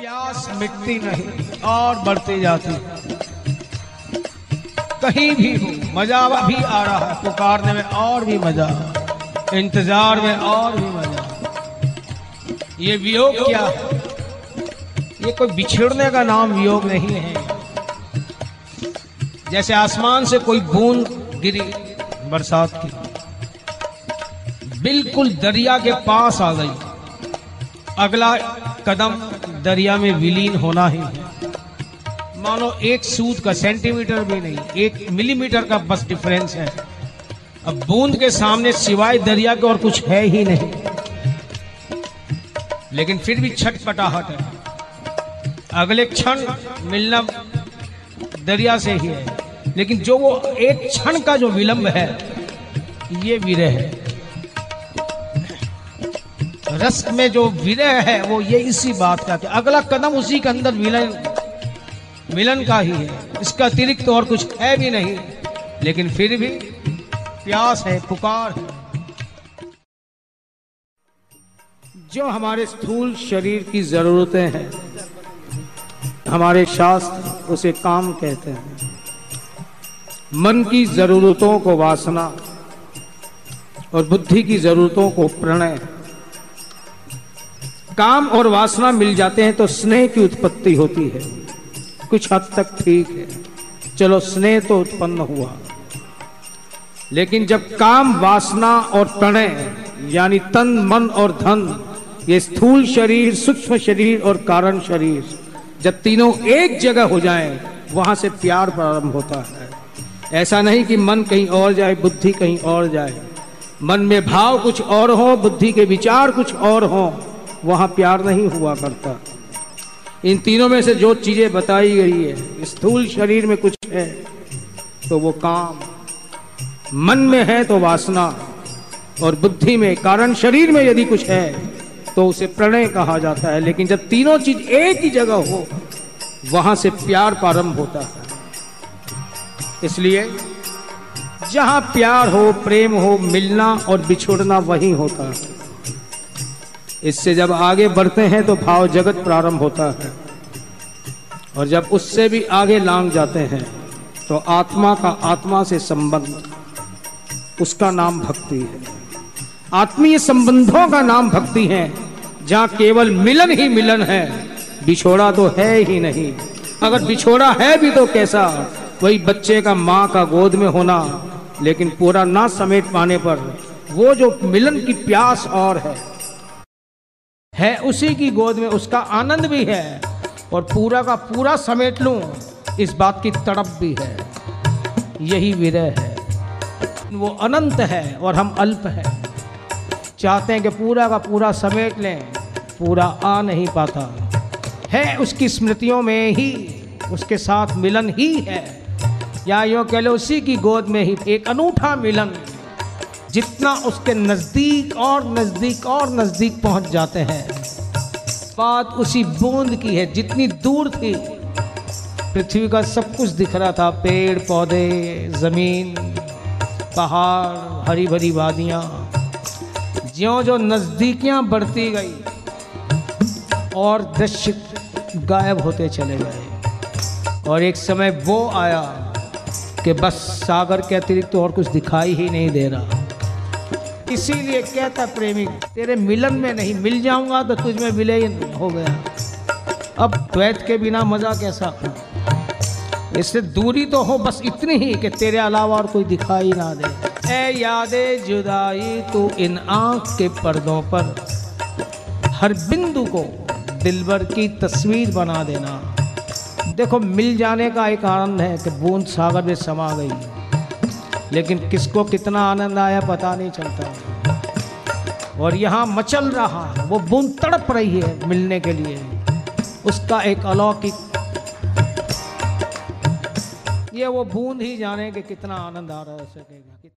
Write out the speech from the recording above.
प्यास मिटती नहीं, और बढ़ती जाती। कहीं भी हो, मज़ा भी आ रहा है। पुकारने में और भी मज़ा, इंतज़ार में और भी मज़ा। ये वियोग क्या ये कोई बिछड़ने का नाम वियोग नहीं है। जैसे आसमान से कोई बूंद गिरी बरसात की, बिल्कुल दरिया के पास आ गई। अगला कदम दरिया में विलीन होना ही मानो एक सूद का सेंटीमीटर भी नहीं, एक मिलीमीटर का बस डिफरेंस है। अब बूंद के सामने सिवाय दरिया के और कुछ है ही नहीं। लेकिन फिर भी छटपटाहट है। अगले क्षण मिलना दरिया से ही है। लेकिन जो वो एक क्षण का जो विलंब है, ये विरह है। रस में जो विरह है, वो ये इसी बात का कि अगला कदम उसी के अंदर मिलन मिलन का ही है। इसका अतिरिक्त तो और कुछ है भी नहीं, लेकिन फिर भी प्यास है, पुकार है। जो हमारे स्थूल शरीर की जरूरतें हैं, हमारे शास्त्र उसे काम कहते हैं। मन की जरूरतों को वासना और बुद्धि की जरूरतों को प्रणय काम और वासना मिल जाते हैं तो स्नेह की उत्पत्ति होती है। कुछ हद तक ठीक है। चलो, स्नेह तो उत्पन्न हुआ। लेकिन जब काम, वासना और प्रणय, यानी तन, मन और धन, ये स्थूल शरीर, सूक्ष्म शरीर और कारण शरीर, जब तीनों एक जगह हो जाएँ, वहाँ से प्यार प्रारंभ होता है। ऐसा नहीं कि मन कहीं और जाए, बुद्धि कहीं और जाए। मन में भाव कुछ और हो, बुद्धि के विचार कुछ और हो। वहाँ प्यार नहीं हुआ करता। इन तीनों में से जो चीज़ें बताई गई है, स्थूल शरीर में कुछ है तो वो काम। मन में है तो वासना, और बुद्धि में, कारण शरीर में यदि कुछ है तो उसे प्रणय कहा जाता है। लेकिन जब तीनों चीज़ एक ही जगह हो, वहाँ से प्यार प्रारंभ होता है। इसलिए, जहाँ प्यार हो, प्रेम हो, मिलना और बिछोड़ना वही होता है। इससे जब आगे बढ़ते हैं तो भाव जगत प्रारंभ होता है। और जब उससे भी आगे लांग जाते हैं तो आत्मा का आत्मा से संबंध, उसका नाम भक्ति है। आत्मीय संबंधों का नाम भक्ति है, जहाँ केवल मिलन ही मिलन है, बिछोड़ा तो है ही नहीं। अगर बिछोड़ा है भी तो कैसा? वही बच्चे का माँ का गोद में होना, लेकिन पूरा ना समेट पाने पर वो जो मिलन की प्यास और है है उसी की गोद में उसका आनंद भी है और पूरा का पूरा समेट लूँ, इस बात की तड़प भी है। यही विरह है। वो अनंत है और हम अल्प हैं। चाहते हैं कि पूरा का पूरा समेट लें, पूरा आ नहीं पाता। है उसकी स्मृतियों में ही, उसके साथ मिलन ही है। या यूँ कह लो, उसी की गोद में ही एक अनूठा मिलन जितना उसके नज़दीक और नज़दीक और नज़दीक पहुँच जाते हैं, बात उसी बूंद की है, जितनी दूर थी। पृथ्वी का सब कुछ दिख रहा था, पेड़, पौधे, ज़मीन, पहाड़ हरी भरी वादियाँ। ज्यो जो नज़दीकियाँ बढ़ती गई, और दृश्य गायब होते चले गए। और एक समय वो आया कि बस सागर के अतिरिक्त तो और कुछ दिखाई ही नहीं दे रहा। इसीलिए कहता प्रेमी, तेरे मिलन में नहीं, मिल जाऊँगा तो तुझ में मिले ही गया। अब द्वैत के बिना मज़ा कैसा इससे दूरी तो हो बस इतनी ही कि तेरे अलावा और कोई दिखाई ना दे। ए यादे जुदाई तू इन आँख के पर्दों पर, हर बिंदु को दिलबर की तस्वीर बना देना। देखो, मिल जाने का एक आनंद है कि बूंद सागर में समा गई। लेकिन किसको कितना आनंद आया पता नहीं चलता। और यहाँ मचल रहा है वो बूंद तड़प रही है मिलने के लिए। उसका एक अलौकिक, ये वो बूंद ही जाने के कितना आनंद आ रहा है सकेगा